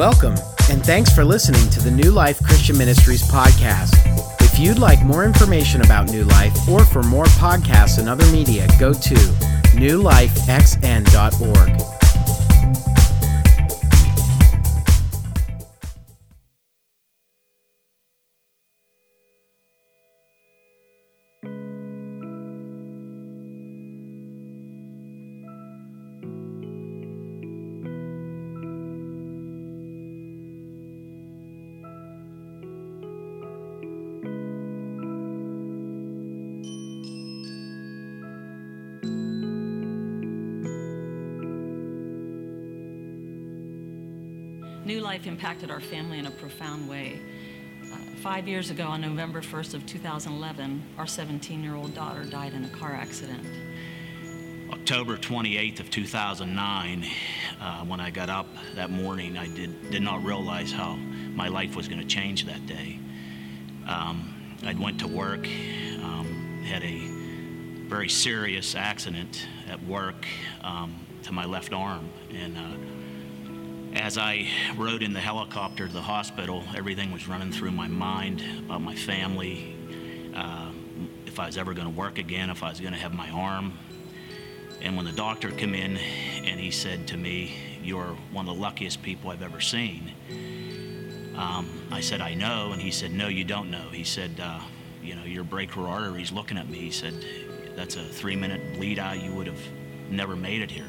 Welcome, and thanks for listening to the New Life Christian Ministries podcast. If you'd like more information about New Life or for more podcasts and other media, go to newlifexn.org. impacted our family in a profound way. Uh, five years ago, on November 1st of 2011, our 17-year-old daughter died in a car accident. October 28th of 2009, uh, when I got up that morning, I did, did not realize how my life was going to change that day. Um, I went to work, um, had a very serious accident at work um, to my left arm, and uh, as I rode in the helicopter to the hospital, everything was running through my mind about my family, uh, if I was ever going to work again, if I was going to have my arm. And when the doctor came in and he said to me, You're one of the luckiest people I've ever seen, um, I said, I know. And he said, No, you don't know. He said, uh, You know, your brachial artery's looking at me. He said, That's a three minute bleed out. You would have never made it here.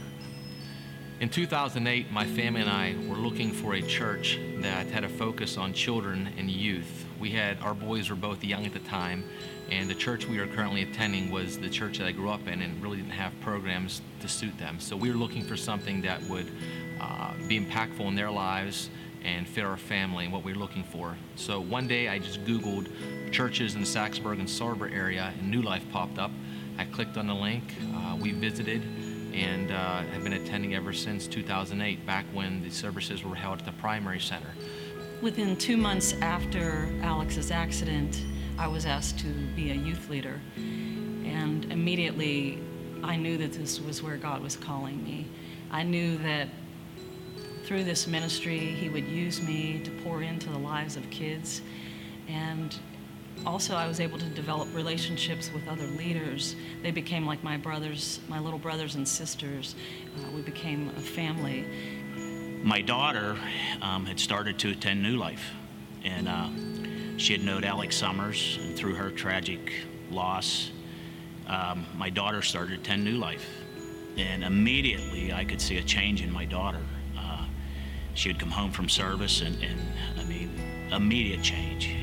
In 2008, my family and I were looking for a church that had a focus on children and youth. We had our boys were both young at the time, and the church we are currently attending was the church that I grew up in and really didn't have programs to suit them. So we were looking for something that would uh, be impactful in their lives and fit our family and what we were looking for. So one day I just Googled churches in the Saxonburg and Sarver area, and New Life popped up. I clicked on the link. Uh, we visited and uh, have been attending ever since 2008, back when the services were held at the primary center. Within two months after Alex's accident, I was asked to be a youth leader. And immediately, I knew that this was where God was calling me. I knew that through this ministry, He would use me to pour into the lives of kids. And also I was able to develop relationships with other leaders. They became like my brothers, my little brothers and sisters. Uh, we became a family. My daughter um, had started to attend New Life, and uh, she had known Alex Summers, and through her tragic loss, um, my daughter started to attend New Life. And immediately I could see a change in my daughter. Uh, she would come home from service, and, and I mean, immediate change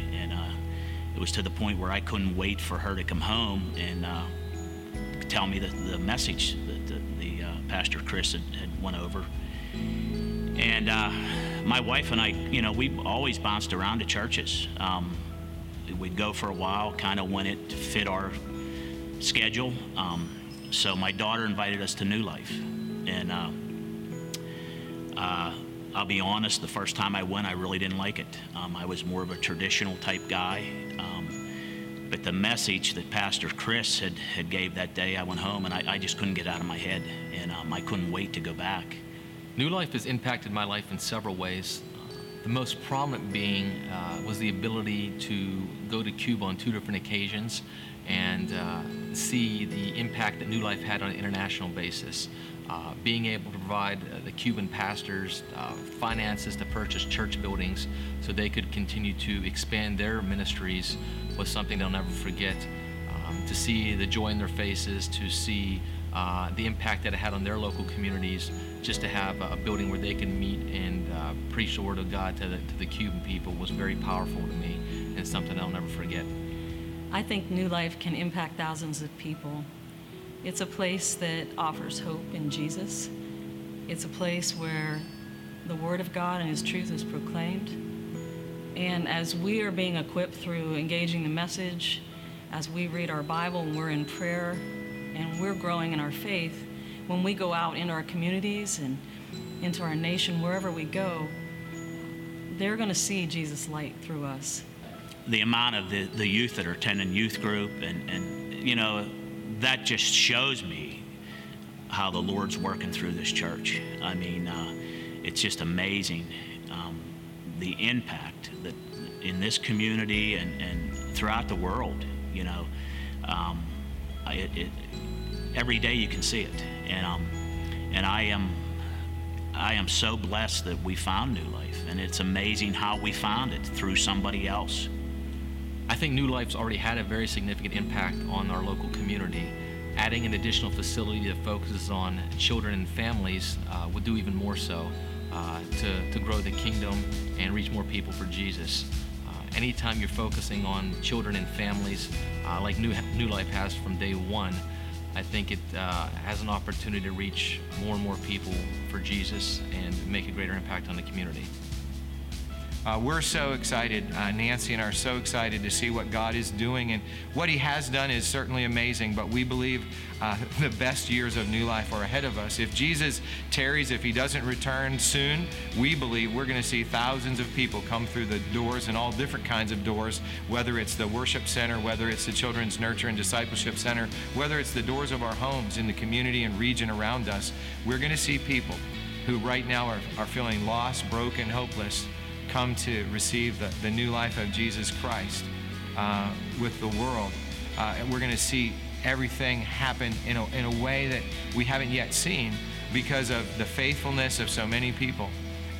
it was to the point where I couldn't wait for her to come home and uh, tell me the, the message that the, the uh, Pastor Chris had, had, went over. And uh, my wife and I, you know, we always bounced around to churches. Um, we'd go for a while, kind of when it fit our schedule. Um, so my daughter invited us to New Life, and uh, uh, I'll be honest, the first time I went, I really didn't like it. Um, I was more of a traditional type guy. Um, but the message that Pastor Chris had, had gave that day, I went home and I, I just couldn't get out of my head. And um, I couldn't wait to go back. New Life has impacted my life in several ways. The most prominent being uh, was the ability to go to Cuba on two different occasions and uh, see the impact that New Life had on an international basis. Uh, being able to provide uh, the Cuban pastors uh, finances to purchase church buildings so they could continue to expand their ministries was something they'll never forget. Um, to see the joy in their faces, to see uh, the impact that it had on their local communities, just to have a building where they can meet and uh, preach the word of God to the, to the Cuban people was very powerful to me and something I'll never forget. I think New Life can impact thousands of people. It's a place that offers hope in Jesus. It's a place where the Word of God and His truth is proclaimed. And as we are being equipped through engaging the message, as we read our Bible and we're in prayer and we're growing in our faith, when we go out into our communities and into our nation, wherever we go, they're going to see Jesus' light through us. The amount of the, the youth that are attending youth group, and, and you know, that just shows me how the Lord's working through this church. I mean, uh, it's just amazing um, the impact that in this community and, and throughout the world, you know, um, it, it, every day you can see it, and um, and I am I am so blessed that we found New Life, and it's amazing how we found it through somebody else. I think New Life's already had a very significant impact on our local community. Adding an additional facility that focuses on children and families uh, would do even more so uh, to, to grow the kingdom and reach more people for Jesus. Uh, anytime you're focusing on children and families, uh, like New, New Life has from day one, I think it uh, has an opportunity to reach more and more people for Jesus and make a greater impact on the community. Uh, we're so excited. Uh, Nancy and I are so excited to see what God is doing. And what He has done is certainly amazing, but we believe uh, the best years of new life are ahead of us. If Jesus tarries, if He doesn't return soon, we believe we're going to see thousands of people come through the doors and all different kinds of doors, whether it's the worship center, whether it's the Children's Nurture and Discipleship Center, whether it's the doors of our homes in the community and region around us. We're going to see people who right now are, are feeling lost, broken, hopeless come to receive the, the new life of Jesus Christ uh, with the world. Uh, we're going to see everything happen in a, in a way that we haven't yet seen because of the faithfulness of so many people.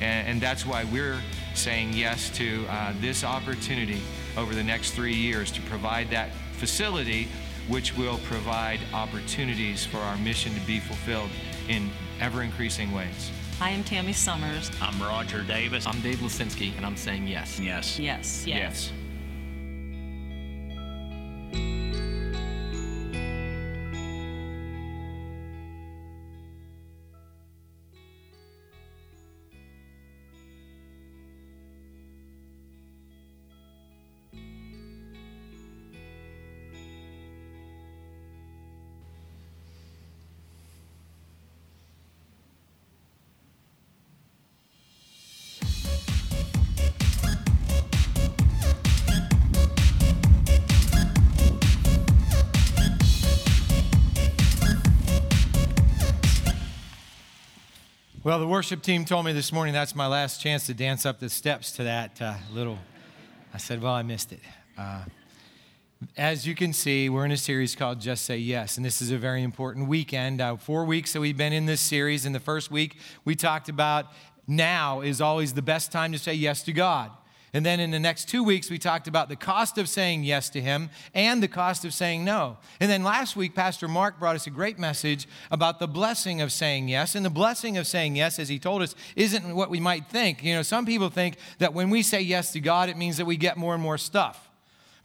And, and that's why we're saying yes to uh, this opportunity over the next three years to provide that facility, which will provide opportunities for our mission to be fulfilled in ever increasing ways. I am Tammy Summers. I'm Roger Davis. I'm Dave Lisinski, and I'm saying yes. Yes. Yes. Yes. Well, the worship team told me this morning that's my last chance to dance up the steps to that uh, little. I said, well, I missed it. Uh, as you can see, we're in a series called Just Say Yes, and this is a very important weekend. Uh, four weeks that we've been in this series. In the first week, we talked about now is always the best time to say yes to God. And then in the next two weeks, we talked about the cost of saying yes to Him and the cost of saying no. And then last week, Pastor Mark brought us a great message about the blessing of saying yes. And the blessing of saying yes, as he told us, isn't what we might think. You know, some people think that when we say yes to God, it means that we get more and more stuff.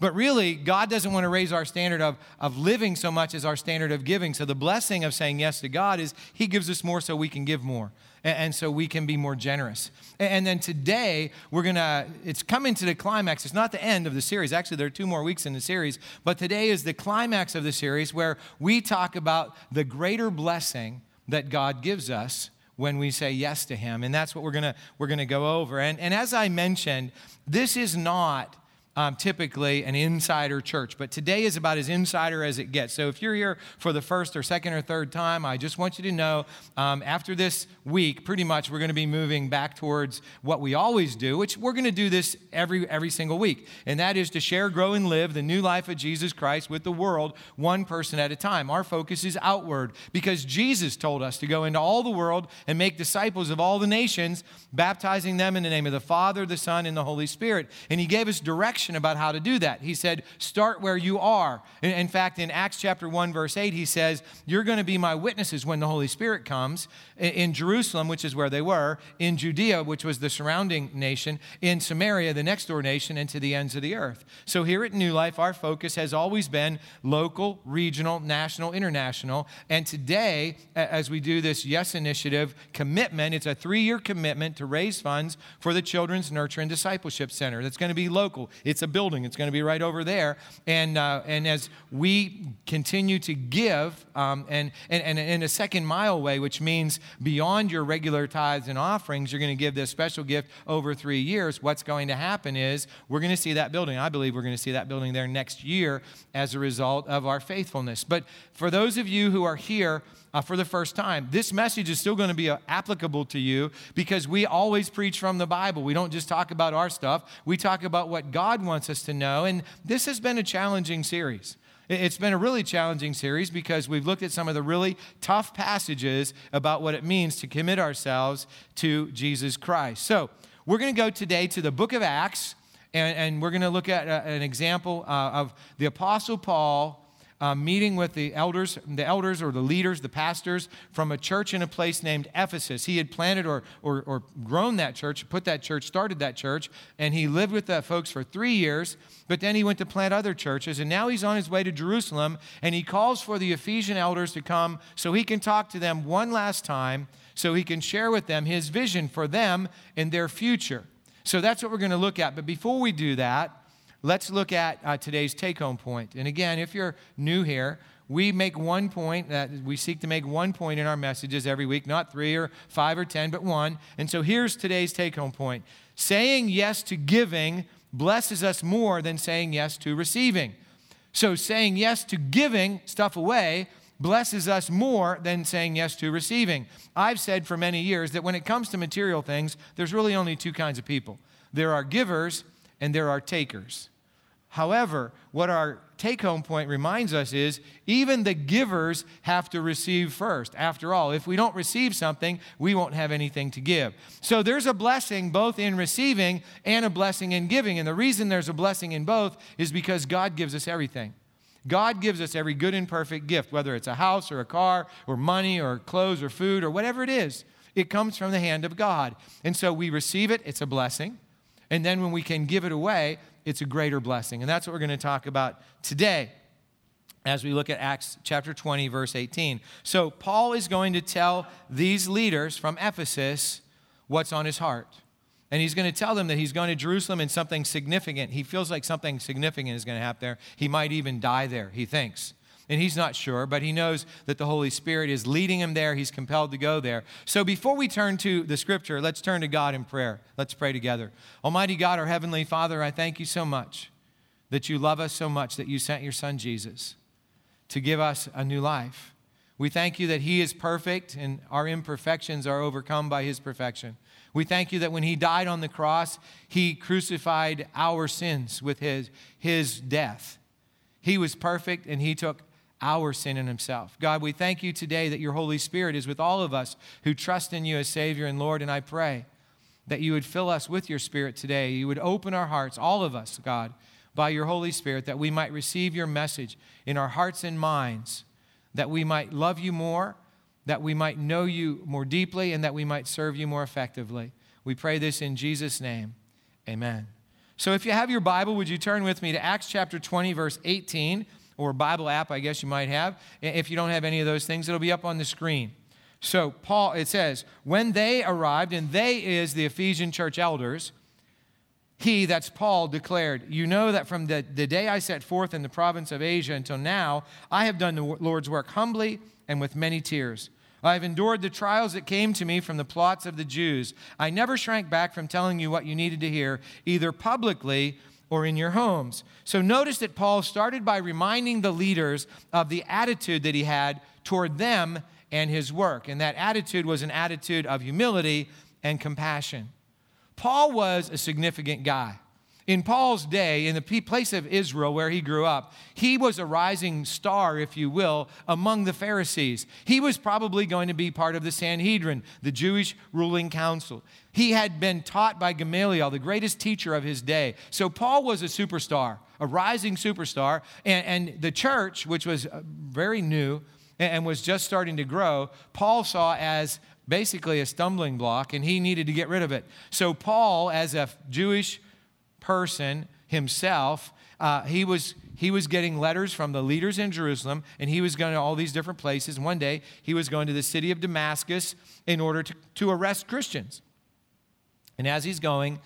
But really, God doesn't want to raise our standard of, of living so much as our standard of giving. So the blessing of saying yes to God is He gives us more so we can give more. And, and so we can be more generous. And, and then today, we're going to, it's coming to the climax. It's not the end of the series. Actually, there are two more weeks in the series. But today is the climax of the series where we talk about the greater blessing that God gives us when we say yes to him and that's what we're going to we're going to go over and, and as i mentioned this is not um, typically an insider church, but today is about as insider as it gets. So if you're here for the first or second or third time, I just want you to know um, after this week, pretty much we're going to be moving back towards what we always do, which we're going to do this every every single week, and that is to share, grow, and live the new life of Jesus Christ with the world, one person at a time. Our focus is outward because Jesus told us to go into all the world and make disciples of all the nations, baptizing them in the name of the Father, the Son, and the Holy Spirit, and He gave us direction about how to do that. He said, Start where you are. In fact, in Acts chapter 1, verse 8, he says, You're going to be my witnesses when the Holy Spirit comes in Jerusalem, which is where they were, in Judea, which was the surrounding nation, in Samaria, the next door nation, and to the ends of the earth. So here at New Life, our focus has always been local, regional, national, international. And today, as we do this Yes Initiative commitment, it's a three year commitment to raise funds for the Children's Nurture and Discipleship Center. That's going to be local. It's It's a building. It's going to be right over there. And, uh, and as we continue to give, um, and, and, and in a second mile way, which means beyond your regular tithes and offerings, you're going to give this special gift over three years. What's going to happen is we're going to see that building. I believe we're going to see that building there next year as a result of our faithfulness. But for those of you who are here, uh, for the first time. This message is still going to be uh, applicable to you because we always preach from the Bible. We don't just talk about our stuff, we talk about what God wants us to know. And this has been a challenging series. It's been a really challenging series because we've looked at some of the really tough passages about what it means to commit ourselves to Jesus Christ. So, we're going to go today to the book of Acts, and, we're going to look at uh, an example uh, of the Apostle Paul uh, meeting with the elders, the elders or the leaders, the pastors from a church in a place named Ephesus. He had planted or, or, or grown that church, put that church, started that church, and he lived with the folks for three years. But then he went to plant other churches, and now he's on his way to Jerusalem, and he calls for the Ephesian elders to come so he can talk to them one last time, so he can share with them his vision for them and their future. So that's what we're going to look at. But before we do that, let's look at uh, today's take home point. And again, if you're new here, we make one point that we seek to make one point in our messages every week, not three or five or ten, but one. And so here's today's take home point saying yes to giving blesses us more than saying yes to receiving. So saying yes to giving stuff away blesses us more than saying yes to receiving. I've said for many years that when it comes to material things, there's really only two kinds of people there are givers and there are takers. However, what our take home point reminds us is even the givers have to receive first. After all, if we don't receive something, we won't have anything to give. So there's a blessing both in receiving and a blessing in giving. And the reason there's a blessing in both is because God gives us everything. God gives us every good and perfect gift, whether it's a house or a car or money or clothes or food or whatever it is. It comes from the hand of God. And so we receive it, it's a blessing. And then when we can give it away, it's a greater blessing. And that's what we're going to talk about today as we look at Acts chapter 20, verse 18. So, Paul is going to tell these leaders from Ephesus what's on his heart. And he's going to tell them that he's going to Jerusalem and something significant. He feels like something significant is going to happen there. He might even die there, he thinks. And he's not sure, but he knows that the Holy Spirit is leading him there. He's compelled to go there. So before we turn to the scripture, let's turn to God in prayer. Let's pray together. Almighty God, our Heavenly Father, I thank you so much that you love us so much that you sent your Son Jesus to give us a new life. We thank you that He is perfect and our imperfections are overcome by His perfection. We thank you that when He died on the cross, He crucified our sins with His, his death. He was perfect and He took our sin in himself. God, we thank you today that your Holy Spirit is with all of us who trust in you as Savior and Lord, and I pray that you would fill us with your Spirit today. You would open our hearts, all of us, God, by your Holy Spirit, that we might receive your message in our hearts and minds, that we might love you more, that we might know you more deeply, and that we might serve you more effectively. We pray this in Jesus' name. Amen. So if you have your Bible, would you turn with me to Acts chapter 20, verse 18? Or Bible app, I guess you might have. If you don't have any of those things, it'll be up on the screen. So, Paul, it says, when they arrived, and they is the Ephesian church elders, he, that's Paul, declared, You know that from the, the day I set forth in the province of Asia until now, I have done the Lord's work humbly and with many tears. I have endured the trials that came to me from the plots of the Jews. I never shrank back from telling you what you needed to hear, either publicly or in your homes. So notice that Paul started by reminding the leaders of the attitude that he had toward them and his work. And that attitude was an attitude of humility and compassion. Paul was a significant guy. In Paul's day, in the place of Israel where he grew up, he was a rising star, if you will, among the Pharisees. He was probably going to be part of the Sanhedrin, the Jewish ruling council. He had been taught by Gamaliel, the greatest teacher of his day. So Paul was a superstar, a rising superstar. And, and the church, which was uh, very new and was just starting to grow, Paul saw as basically a stumbling block, and he needed to get rid of it. So, Paul, as a Jewish person himself, uh, he, was, he was getting letters from the leaders in Jerusalem, and he was going to all these different places. One day, he was going to the city of Damascus in order to, to arrest Christians. And as he's going,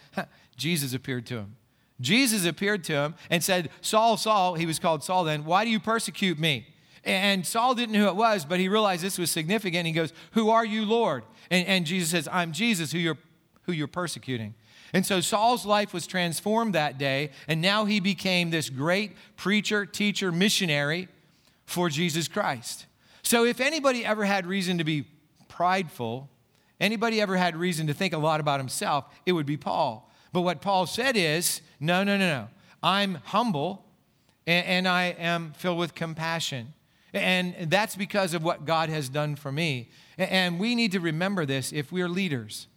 Jesus appeared to him. Jesus appeared to him and said, Saul, Saul, he was called Saul then, why do you persecute me? And Saul didn't know who it was, but he realized this was significant. He goes, Who are you, Lord? And, and Jesus says, I'm Jesus who you're, who you're persecuting. And so Saul's life was transformed that day, and now he became this great preacher, teacher, missionary for Jesus Christ. So if anybody ever had reason to be prideful, anybody ever had reason to think a lot about himself, it would be Paul. But what Paul said is, no, no, no, no. I'm humble and, and I am filled with compassion. And that's because of what God has done for me. And we need to remember this if we're leaders.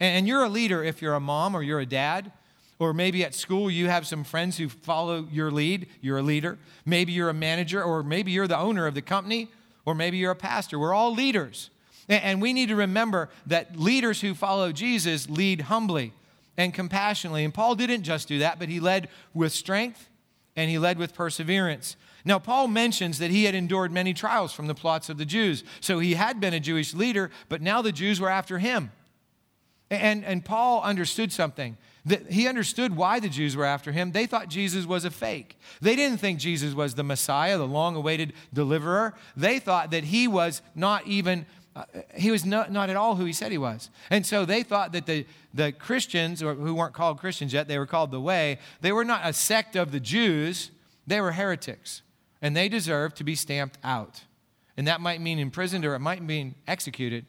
And you're a leader if you're a mom or you're a dad, or maybe at school you have some friends who follow your lead. You're a leader. Maybe you're a manager, or maybe you're the owner of the company, or maybe you're a pastor. We're all leaders. And we need to remember that leaders who follow Jesus lead humbly and compassionately. And Paul didn't just do that, but he led with strength and he led with perseverance. Now, Paul mentions that he had endured many trials from the plots of the Jews. So he had been a Jewish leader, but now the Jews were after him. And, and Paul understood something. That he understood why the Jews were after him. They thought Jesus was a fake. They didn't think Jesus was the Messiah, the long awaited deliverer. They thought that he was not even, uh, he was not, not at all who he said he was. And so they thought that the, the Christians, or who weren't called Christians yet, they were called the Way, they were not a sect of the Jews, they were heretics. And they deserved to be stamped out. And that might mean imprisoned or it might mean executed.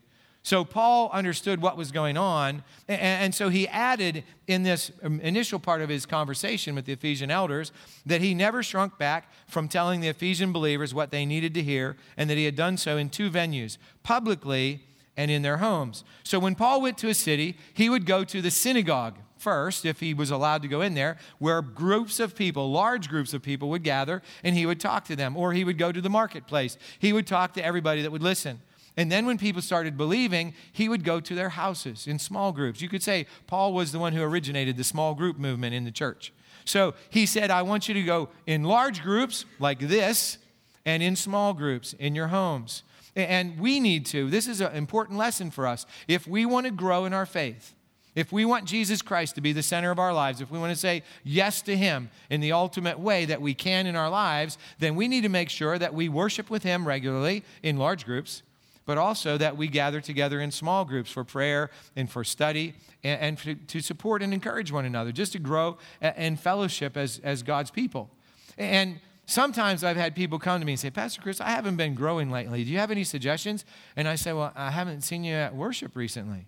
So Paul understood what was going on, and so he added in this um, initial part of his conversation with the Ephesian elders that he never shrunk back from telling the Ephesian believers what they needed to hear, and that he had done so in two venues publicly and in their homes. So when Paul went to a city, he would go to the synagogue first, if he was allowed to go in there, where groups of people, large groups of people, would gather and he would talk to them. Or he would go to the marketplace. He would talk to everybody that would listen. And then when people started believing, he would go to their houses in small groups. You could say Paul was the one who originated the small group movement in the church. So he said, I want you to go in large groups like this and in small groups in your homes. And we need to. This is an important lesson for us. If we want to grow in our faith, if we want Jesus Christ to be the center of our lives, if we want to say yes to Him in the ultimate way that we can in our lives, then we need to make sure that we worship with Him regularly in large groups but also that we gather together in small groups for prayer and for study and, and to support and encourage one another, just to grow in fellowship as, as God's people. And sometimes I've had people come to me and say, Pastor Chris, I haven't been growing lately. Do you have any suggestions? And I say, Well, I haven't seen you at worship recently.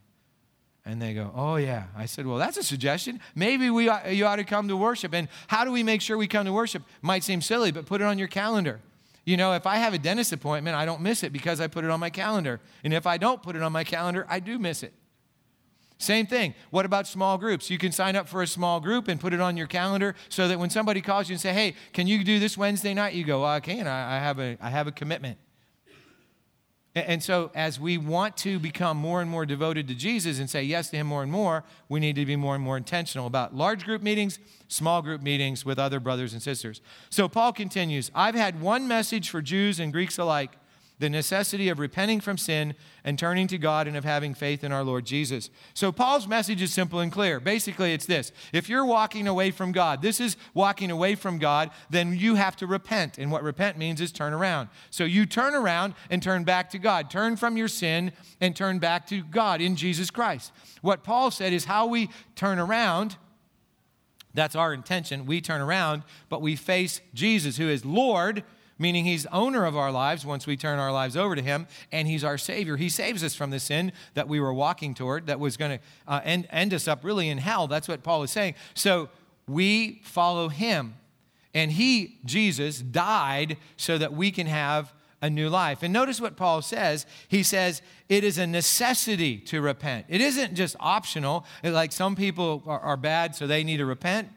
And they go, Oh, yeah. I said, Well, that's a suggestion. Maybe we you ought to come to worship. And how do we make sure we come to worship? Might seem silly, but put it on your calendar. You know, if I have a dentist appointment, I don't miss it because I put it on my calendar. And if I don't put it on my calendar, I do miss it. Same thing. What about small groups? You can sign up for a small group and put it on your calendar so that when somebody calls you and say, "Hey, can you do this Wednesday night?" You go, well, "I can. I, I have a I have a commitment." And so, as we want to become more and more devoted to Jesus and say yes to Him more and more, we need to be more and more intentional about large group meetings, small group meetings with other brothers and sisters. So, Paul continues I've had one message for Jews and Greeks alike the necessity of repenting from sin and turning to God and of having faith in our Lord Jesus. So, Paul's message is simple and clear. Basically, it's this if you're walking away from God, this is walking away from God, then you have to repent. And what repent means is turn around. So, you turn around and turn back to God. Turn from your sin and turn back to God in Jesus Christ. What Paul said is how we turn around. That's our intention. We turn around, but we face Jesus, who is Lord meaning he's owner of our lives once we turn our lives over to him, and he's our Savior. He saves us from the sin that we were walking toward that was going to uh, end, end us up really in hell. That's what Paul is saying. So we follow him. And he, Jesus, died so that we can have a new life. And notice what Paul says. He says, it is a necessity to repent. It isn't just optional, like some people are, are bad, so they need to repent.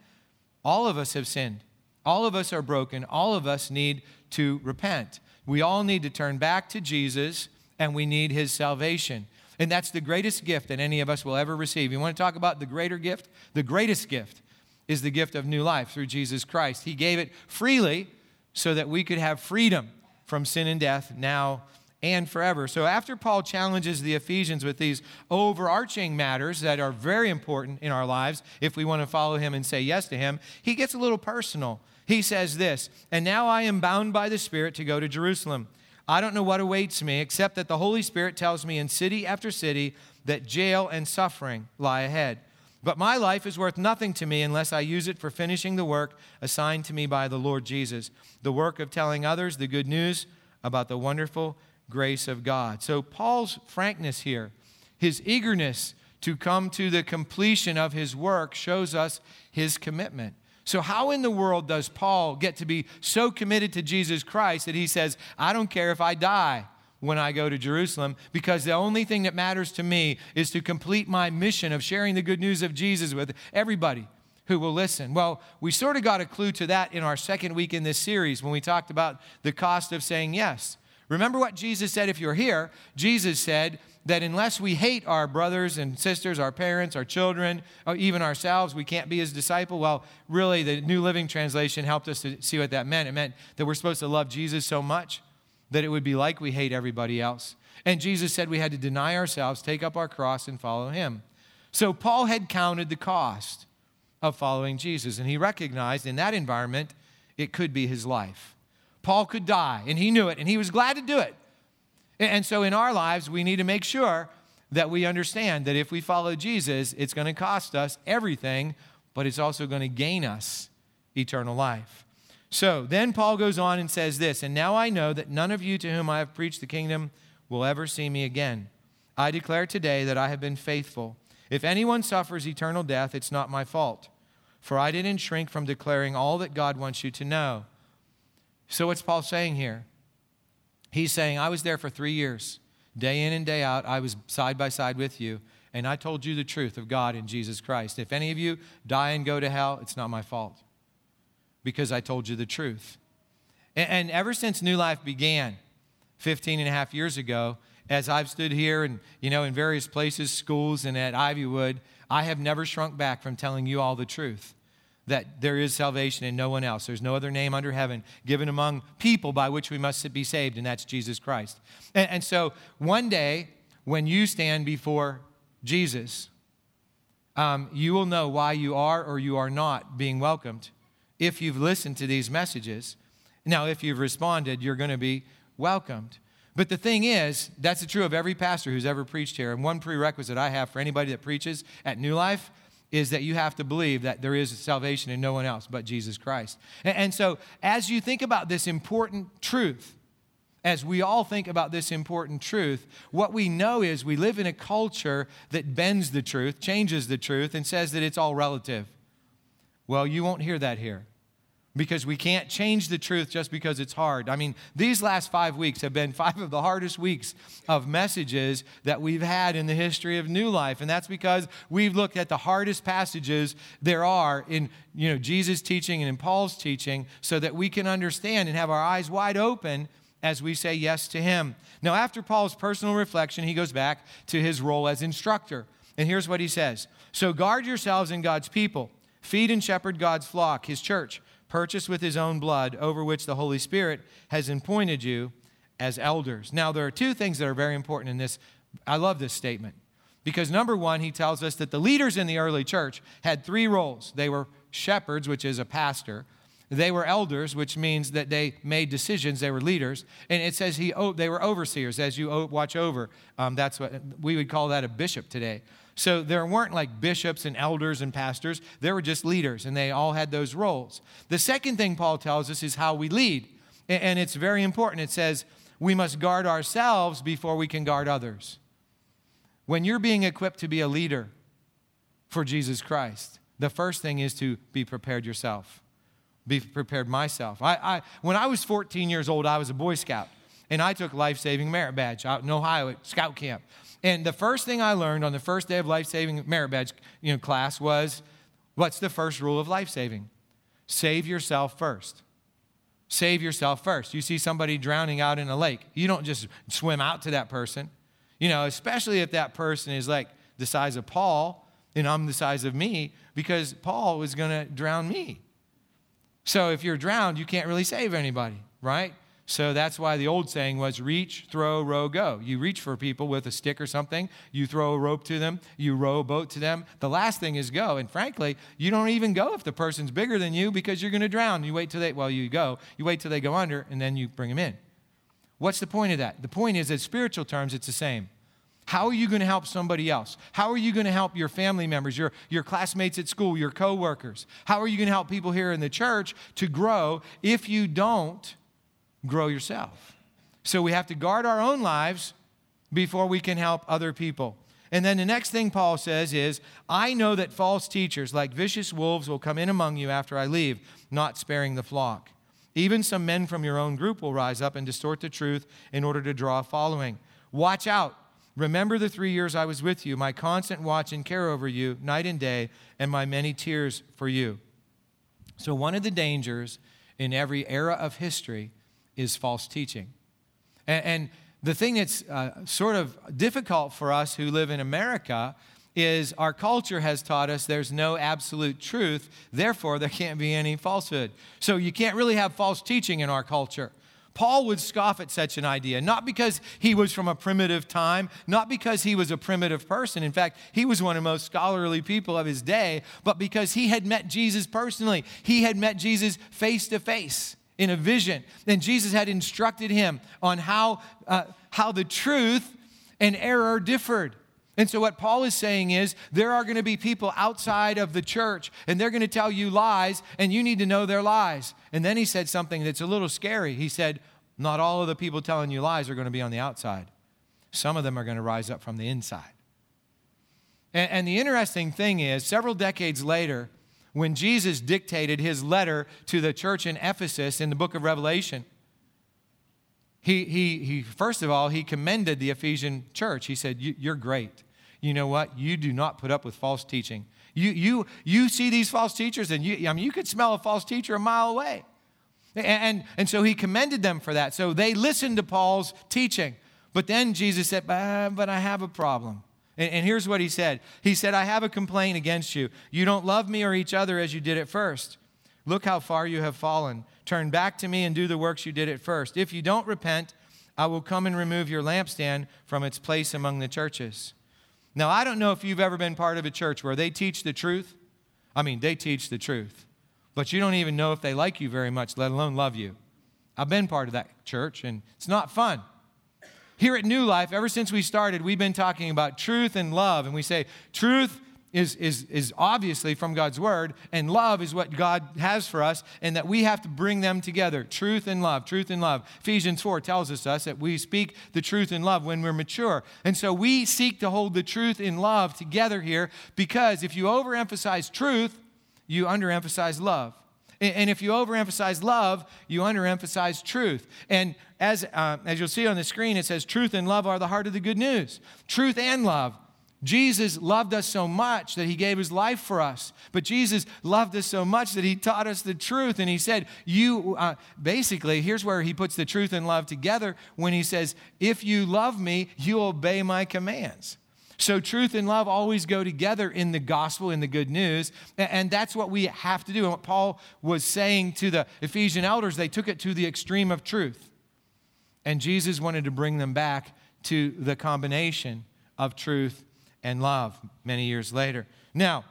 All of us have sinned. All of us are broken. All of us need to repent. We all need to turn back to Jesus and we need his salvation. And that's the greatest gift that any of us will ever receive. You want to talk about the greater gift? The greatest gift is the gift of new life through Jesus Christ. He gave it freely so that we could have freedom from sin and death now and forever. So after Paul challenges the Ephesians with these overarching matters that are very important in our lives if we want to follow him and say yes to him, he gets a little personal. He says this, "And now I am bound by the Spirit to go to Jerusalem. I don't know what awaits me except that the Holy Spirit tells me in city after city that jail and suffering lie ahead." But my life is worth nothing to me unless I use it for finishing the work assigned to me by the Lord Jesus, the work of telling others the good news about the wonderful grace of God. So, Paul's frankness here, his eagerness to come to the completion of his work, shows us his commitment. So, how in the world does Paul get to be so committed to Jesus Christ that he says, I don't care if I die? when I go to Jerusalem because the only thing that matters to me is to complete my mission of sharing the good news of Jesus with everybody who will listen. Well, we sort of got a clue to that in our second week in this series when we talked about the cost of saying yes. Remember what Jesus said if you're here? Jesus said that unless we hate our brothers and sisters, our parents, our children, even ourselves, we can't be his disciple. Well, really, the New Living Translation helped us to see what that meant. It meant that we're supposed to love Jesus so much that it would be like we hate everybody else. And Jesus said we had to deny ourselves, take up our cross, and follow him. So Paul had counted the cost of following Jesus, and he recognized in that environment it could be his life. Paul could die, and he knew it, and he was glad to do it. And so in our lives, we need to make sure that we understand that if we follow Jesus, it's going to cost us everything, but it's also going to gain us eternal life. So then Paul goes on and says this And now I know that none of you to whom I have preached the kingdom will ever see me again. I declare today that I have been faithful. If anyone suffers eternal death, it's not my fault, for I didn't shrink from declaring all that God wants you to know. So, what's Paul saying here? He's saying, I was there for three years. Day in and day out, I was side by side with you, and I told you the truth of God in Jesus Christ. If any of you die and go to hell, it's not my fault because I told you the truth. And, and ever since New Life began 15 and a half years ago, as I've stood here and, you know, in various places, schools and at Ivywood, I have never shrunk back from telling you all the truth that there is salvation in no one else. There's no other name under heaven given among people by which we must be saved, and that's Jesus Christ. And, and so one day, when you stand before Jesus, um, you will know why you are or you are not being welcomed if you've listened to these messages. Now, if you've responded, you're going to be welcomed. But the thing is, that's true of every pastor who's ever preached here. And one prerequisite I have for anybody that preaches at New Life is that you have to believe that there is salvation in no one else but Jesus Christ. And, so, as you think about this important truth, as we all think about this important truth, what we know is we live in a culture that bends the truth, changes the truth, and says that it's all relative. Well, you won't hear that here because we can't change the truth just because it's hard. I mean, these last five weeks have been five of the hardest weeks of messages that we've had in the history of New Life. And that's because we've looked at the hardest passages there are in you know, Jesus' teaching and in Paul's teaching so that we can understand and have our eyes wide open as we say yes to him. Now, after Paul's personal reflection, he goes back to his role as instructor. And here's what he says So guard yourselves in God's people Feed and shepherd God's flock, his church, purchased with his own blood, over which the Holy Spirit has appointed you as elders. Now, there are two things that are very important in this. I love this statement because number one, he tells us that the leaders in the early church had three roles they were shepherds, which is a pastor. They were elders, which means that they made decisions. They were leaders, and it says he they were overseers, as you watch over. Um, that's what we would call that a bishop today. So there weren't like bishops and elders and pastors, there were just leaders, and they all had those roles. The second thing Paul tells us is how we lead, and it's very important. It says, we must guard ourselves before we can guard others. When you're being equipped to be a leader for Jesus Christ, the first thing is to be prepared yourself. Be prepared myself. I, I, when I was 14 years old, I was a Boy Scout, and I took life saving merit badge out in Ohio at scout camp. And the first thing I learned on the first day of life saving merit badge you know, class was what's the first rule of life saving? Save yourself first. Save yourself first. You see somebody drowning out in a lake, you don't just swim out to that person. You know, especially if that person is like the size of Paul and I'm the size of me, because Paul was going to drown me. So if you're drowned, you can't really save anybody, right? So that's why the old saying was reach, throw, row, go. You reach for people with a stick or something, you throw a rope to them, you row a boat to them. The last thing is go. And frankly, you don't even go if the person's bigger than you because you're going to drown. You wait till they, well, you go, you wait till they go under, and then you bring them in. What's the point of that? The point is, in spiritual terms, it's the same. How are you going to help somebody else? How are you going to help your family members, your, your classmates at school, your coworkers? How are you going to help people here in the church to grow if you don't grow yourself? So we have to guard our own lives before we can help other people. And then the next thing Paul says is, I know that false teachers, like vicious wolves, will come in among you after I leave, not sparing the flock. Even some men from your own group will rise up and distort the truth in order to draw a following. Watch out Remember the three years I was with you, my constant watch and care over you, night and day, and my many tears for you. So, one of the dangers in every era of history is false teaching. And, and the thing that's uh, sort of difficult for us who live in America is our culture has taught us there's no absolute truth, therefore, there can't be any falsehood. So, you can't really have false teaching in our culture. Paul would scoff at such an idea, not because he was from a primitive time, not because he was a primitive person. In fact, he was one of the most scholarly people of his day, but because he had met Jesus personally. He had met Jesus face to face in a vision. And Jesus had instructed him on how, uh, how the truth and error differed. And so, what Paul is saying is, there are going to be people outside of the church, and they're going to tell you lies, and you need to know their lies. And then he said something that's a little scary. He said, Not all of the people telling you lies are going to be on the outside, some of them are going to rise up from the inside. And, and the interesting thing is, several decades later, when Jesus dictated his letter to the church in Ephesus in the book of Revelation, he, he, he, first of all, he commended the Ephesian church. He said, You're great. You know what? You do not put up with false teaching. You, you, you see these false teachers, and you, I mean, you could smell a false teacher a mile away. And, and, and so he commended them for that. So they listened to Paul's teaching. But then Jesus said, But I have a problem. And, and here's what he said He said, I have a complaint against you. You don't love me or each other as you did at first. Look how far you have fallen. Turn back to me and do the works you did at first. If you don't repent, I will come and remove your lampstand from its place among the churches. Now, I don't know if you've ever been part of a church where they teach the truth. I mean, they teach the truth, but you don't even know if they like you very much, let alone love you. I've been part of that church, and it's not fun. Here at New Life, ever since we started, we've been talking about truth and love, and we say truth is, is, is obviously from God's word, and love is what God has for us, and that we have to bring them together truth and love, truth and love. Ephesians 4 tells us, us that we speak the truth in love when we're mature. And so we seek to hold the truth in love together here because if you overemphasize truth, you underemphasize love. And if you overemphasize love, you underemphasize truth. And as, uh, as you'll see on the screen, it says truth and love are the heart of the good news. Truth and love Jesus loved us so much that he gave his life for us. But Jesus loved us so much that he taught us the truth. And he said, You, uh, basically, here's where he puts the truth and love together when he says, If you love me, you obey my commands. So, truth and love always go together in the gospel, in the good news. And that's what we have to do. And what Paul was saying to the Ephesian elders, they took it to the extreme of truth. And Jesus wanted to bring them back to the combination of truth and love many years later. Now,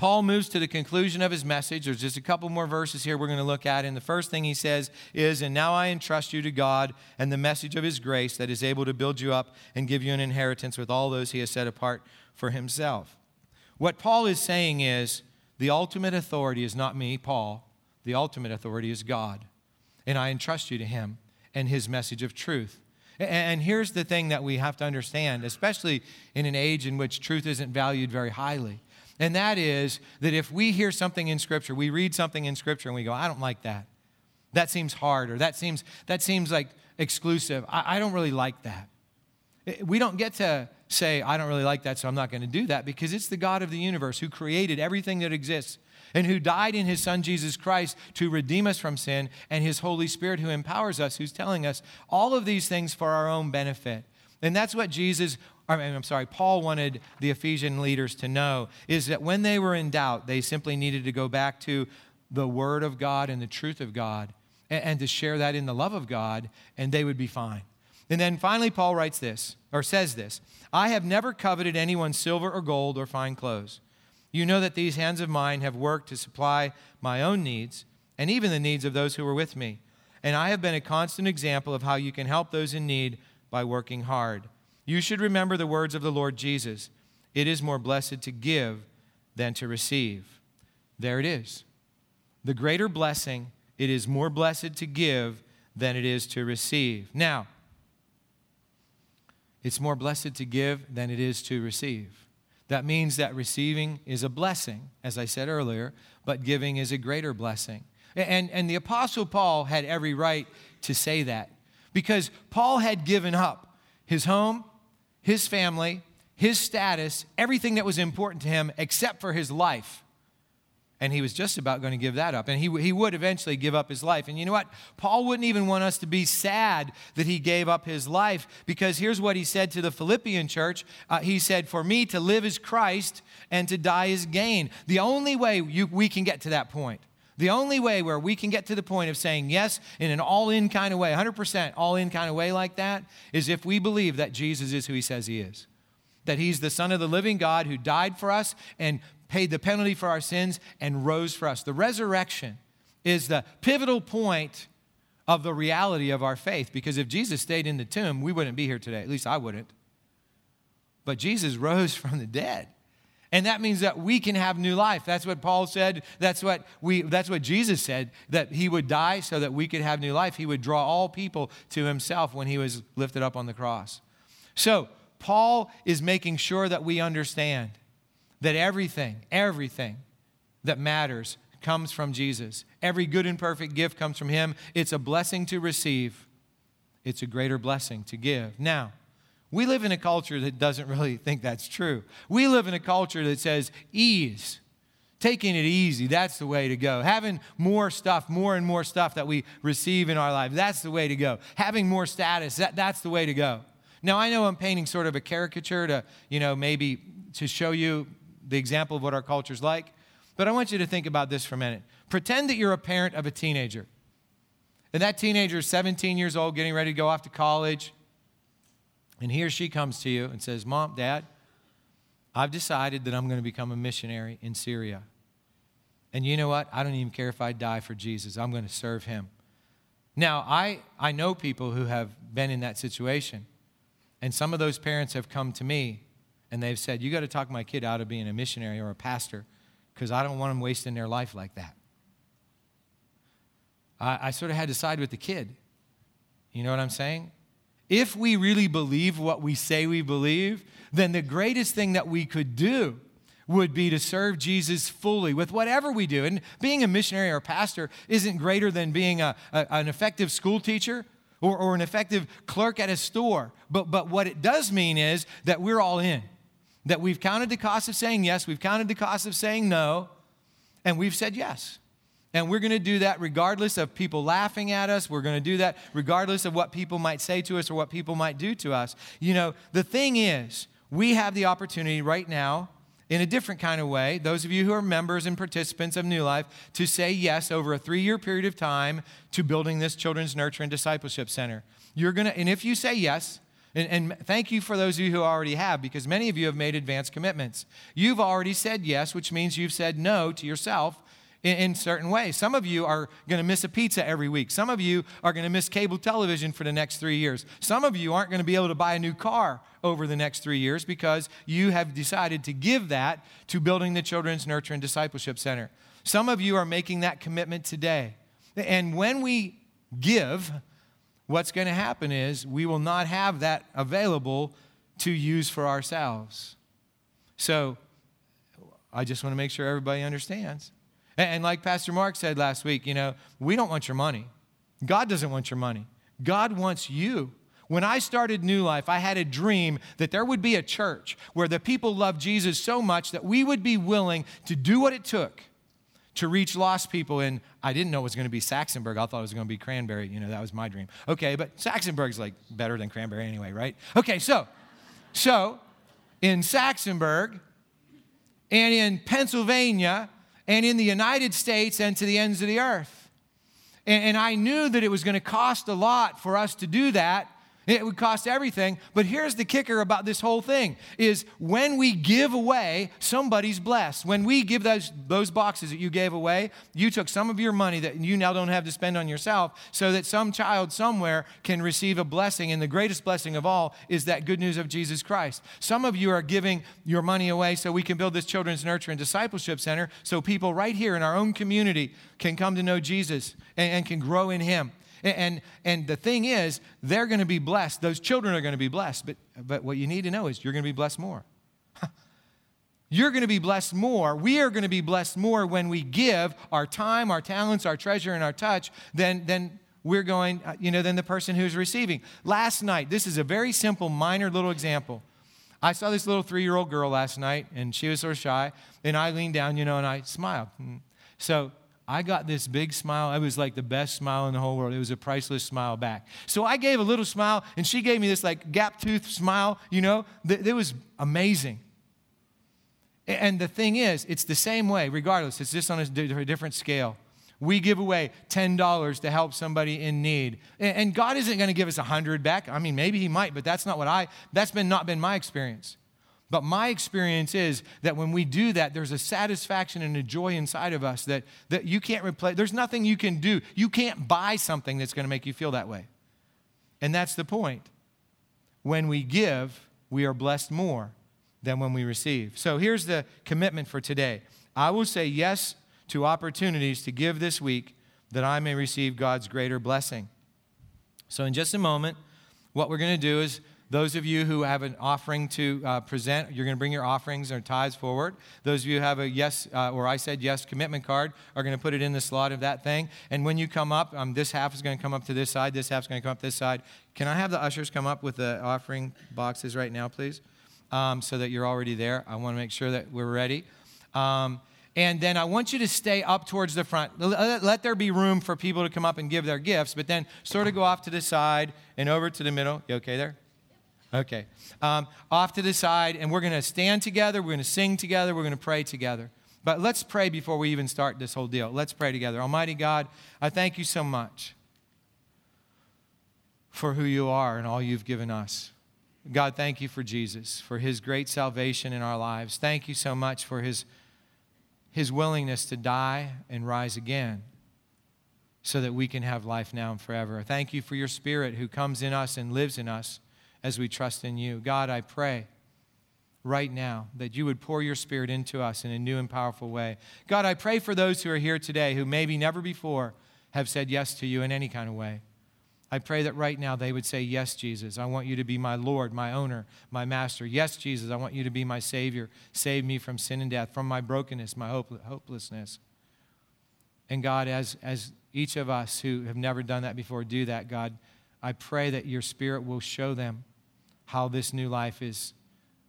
Paul moves to the conclusion of his message. There's just a couple more verses here we're going to look at. And the first thing he says is, And now I entrust you to God and the message of his grace that is able to build you up and give you an inheritance with all those he has set apart for himself. What Paul is saying is, the ultimate authority is not me, Paul. The ultimate authority is God. And I entrust you to him and his message of truth. And here's the thing that we have to understand, especially in an age in which truth isn't valued very highly. And that is that if we hear something in Scripture, we read something in Scripture and we go, I don't like that. That seems hard, or that seems, that seems like exclusive. I, I don't really like that. Eh, we don't get to say, I don't really like that, so I'm not going to do that, because it's the God of the universe who created everything that exists and who died in his Son Jesus Christ to redeem us from sin, and his Holy Spirit who empowers us, who's telling us all of these things for our own benefit. And that's what Jesus, I mean, I'm sorry, Paul wanted the Ephesian leaders to know is that when they were in doubt, they simply needed to go back to the Word of God and the truth of God and, and to share that in the love of God, and they would be fine. And then finally, Paul writes this, or says this I have never coveted anyone's silver or gold or fine clothes. You know that these hands of mine have worked to supply my own needs and even the needs of those who were with me. And I have been a constant example of how you can help those in need by working hard. You should remember the words of the Lord Jesus it is more blessed to give than to receive. There it is. The greater blessing, it is more blessed to give than it is to receive. Now, it's more blessed to give than it is to receive. That means that receiving is a blessing, as I said earlier, but giving is a greater blessing. And, and the Apostle Paul had every right to say that because Paul had given up his home, his family, his status, everything that was important to him except for his life. And he was just about going to give that up. And he, he would eventually give up his life. And you know what? Paul wouldn't even want us to be sad that he gave up his life because here's what he said to the Philippian church uh, He said, For me to live is Christ and to die is gain. The only way you, we can get to that point the only way where we can get to the point of saying yes in an all in kind of way, 100% all in kind of way like that, is if we believe that Jesus is who he says he is. That he's the Son of the living God who died for us and paid the penalty for our sins and rose for us. The resurrection is the pivotal point of the reality of our faith because if Jesus stayed in the tomb, we wouldn't be here today. At least I wouldn't. But Jesus rose from the dead. And that means that we can have new life. That's what Paul said. That's what we that's what Jesus said that he would die so that we could have new life. He would draw all people to himself when he was lifted up on the cross. So, Paul is making sure that we understand that everything, everything that matters comes from Jesus. Every good and perfect gift comes from him. It's a blessing to receive. It's a greater blessing to give. Now, we live in a culture that doesn't really think that's true. We live in a culture that says ease, taking it easy, that's the way to go. Having more stuff, more and more stuff that we receive in our life, that's the way to go. Having more status, that, that's the way to go. Now, I know I'm painting sort of a caricature to, you know, maybe to show you the example of what our culture's like, but I want you to think about this for a minute. Pretend that you're a parent of a teenager. And that teenager is 17 years old, getting ready to go off to college and he or she comes to you and says, Mom, Dad, I've decided that I'm going to become a missionary in Syria. And you know what? I don't even care if I die for Jesus. I'm going to serve him. Now, I, I know people who have been in that situation. And some of those parents have come to me and they've said, You got to talk my kid out of being a missionary or a pastor because I don't want them wasting their life like that. I, I sort of had to side with the kid. You know what I'm saying? If we really believe what we say we believe, then the greatest thing that we could do would be to serve Jesus fully with whatever we do. And being a missionary or a pastor isn't greater than being a, a, an effective school teacher or, or an effective clerk at a store. But, but what it does mean is that we're all in, that we've counted the cost of saying yes, we've counted the cost of saying no, and we've said yes. And we're going to do that regardless of people laughing at us. We're going to do that regardless of what people might say to us or what people might do to us. You know, the thing is, we have the opportunity right now, in a different kind of way, those of you who are members and participants of New Life, to say yes over a three year period of time to building this Children's Nurture and Discipleship Center. You're going to, and if you say yes, and, and, thank you for those of you who already have, because many of you have made advanced commitments. You've already said yes, which means you've said no to yourself in, in certain ways. Some of you are going to miss a pizza every week. Some of you are going to miss cable television for the next three years. Some of you aren't going to be able to buy a new car over the next three years because you have decided to give that to building the Children's Nurture and Discipleship Center. Some of you are making that commitment today. And when we give, what's going to happen is we will not have that available to use for ourselves. So I just want to make sure everybody understands. And like Pastor Mark said last week, you know, we don't want your money. God doesn't want your money. God wants you. When I started New Life, I had a dream that there would be a church where the people loved Jesus so much that we would be willing to do what it took to reach lost people in, I didn't know it was going to be Saxonburg. I thought it was going to be Cranberry. You know, that was my dream. Okay, but Saxonburg's like better than Cranberry anyway, right? Okay, so, so in Saxonburg and in Pennsylvania and in the United States and to the ends of the earth. And, and I knew that it was going to cost a lot for us to do that. It would cost everything. But here's the kicker about this whole thing is when we give away, somebody's blessed. When we give those, those boxes that you gave away, you took some of your money that you now don't have to spend on yourself so that some child somewhere can receive a blessing. And the greatest blessing of all is that good news of Jesus Christ. Some of you are giving your money away so we can build this children's nurture and discipleship center so people right here in our own community can come to know Jesus and, and can grow in Him. And, and the thing is, they're going to be blessed. Those children are going to be blessed. But, but what you need to know is you're going to be blessed more. You're going to be blessed more. We are going to be blessed more when we give our time, our talents, our treasure, and our touch than, than we're going, uh, you know, than the person who's receiving. Last night, this is a very simple, minor little example. I saw this little three year old girl last night, and she was of shy, and I leaned down, you know, and I smiled. So I got this big smile. It was like the best smile in the whole world. It was a priceless smile back. So I gave a little smile, and she gave me this like gap tooth smile, you know, it was amazing. And the thing is, it's the same way, regardless, it's just on a different scale. We give away $10 to help somebody in need. And God isn't going to give us a 100 back. I mean, maybe He might, but that's not what I, that's been not been my experience. But my experience is that when we do that, there's a satisfaction and a joy inside of us that, that you can't replace. There's nothing you can do. You can't buy something that's going to make you feel that way. And that's the point. When we give, we are blessed more than when we receive. So here's the commitment for today I will say yes to opportunities to give this week that I may receive God's greater blessing. So, in just a moment, what we're going to do is those of you who have an offering to uh, present, you're going to bring your offerings or tithes forward. Those of you who have a yes, uh, or I said yes commitment card, are going to put it in the slot of that thing. And when you come up, um, this half is going to come up to this side, this half is going to come up this side. Can I have the ushers come up with the offering boxes right now, please? Um, so that you're already there. I want to make sure that we're ready. Um, and then I want you to stay up towards the front. Let there be room for people to come up and give their gifts, but then sort of go off to the side and over to the middle. You okay there? Okay. Um, off to the side, and we're going to stand together, we're going to sing together, we're going to pray together. But let's pray before we even start this whole deal. Let's pray together. Almighty God, I thank you so much for who you are and all you've given us. God, thank you for Jesus, for his great salvation in our lives. Thank you so much for his, his willingness to die and rise again so that we can have life now and forever. Thank you for your spirit who comes in us and lives in us as we trust in you. God, I pray right now that you would pour your spirit into us in a new and powerful way. God, I pray for those who are here today who maybe never before have said yes to you in any kind of way. I pray that right now they would say, Yes, Jesus, I want you to be my Lord, my owner, my master. Yes, Jesus, I want you to be my Savior. Save me from sin and death, from my brokenness, my hopelessness. And God, as, as each of us who have never done that before do that, God, I pray that your Spirit will show them how this new life is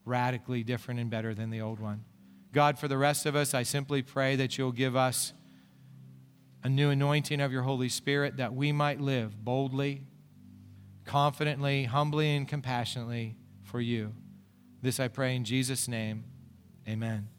radically different and better than the old one. God, for the rest of us, I simply pray that you'll give us a new anointing of your Holy Spirit that we might live boldly, confidently, humbly, and compassionately for you. This I pray in Jesus' name. Amen.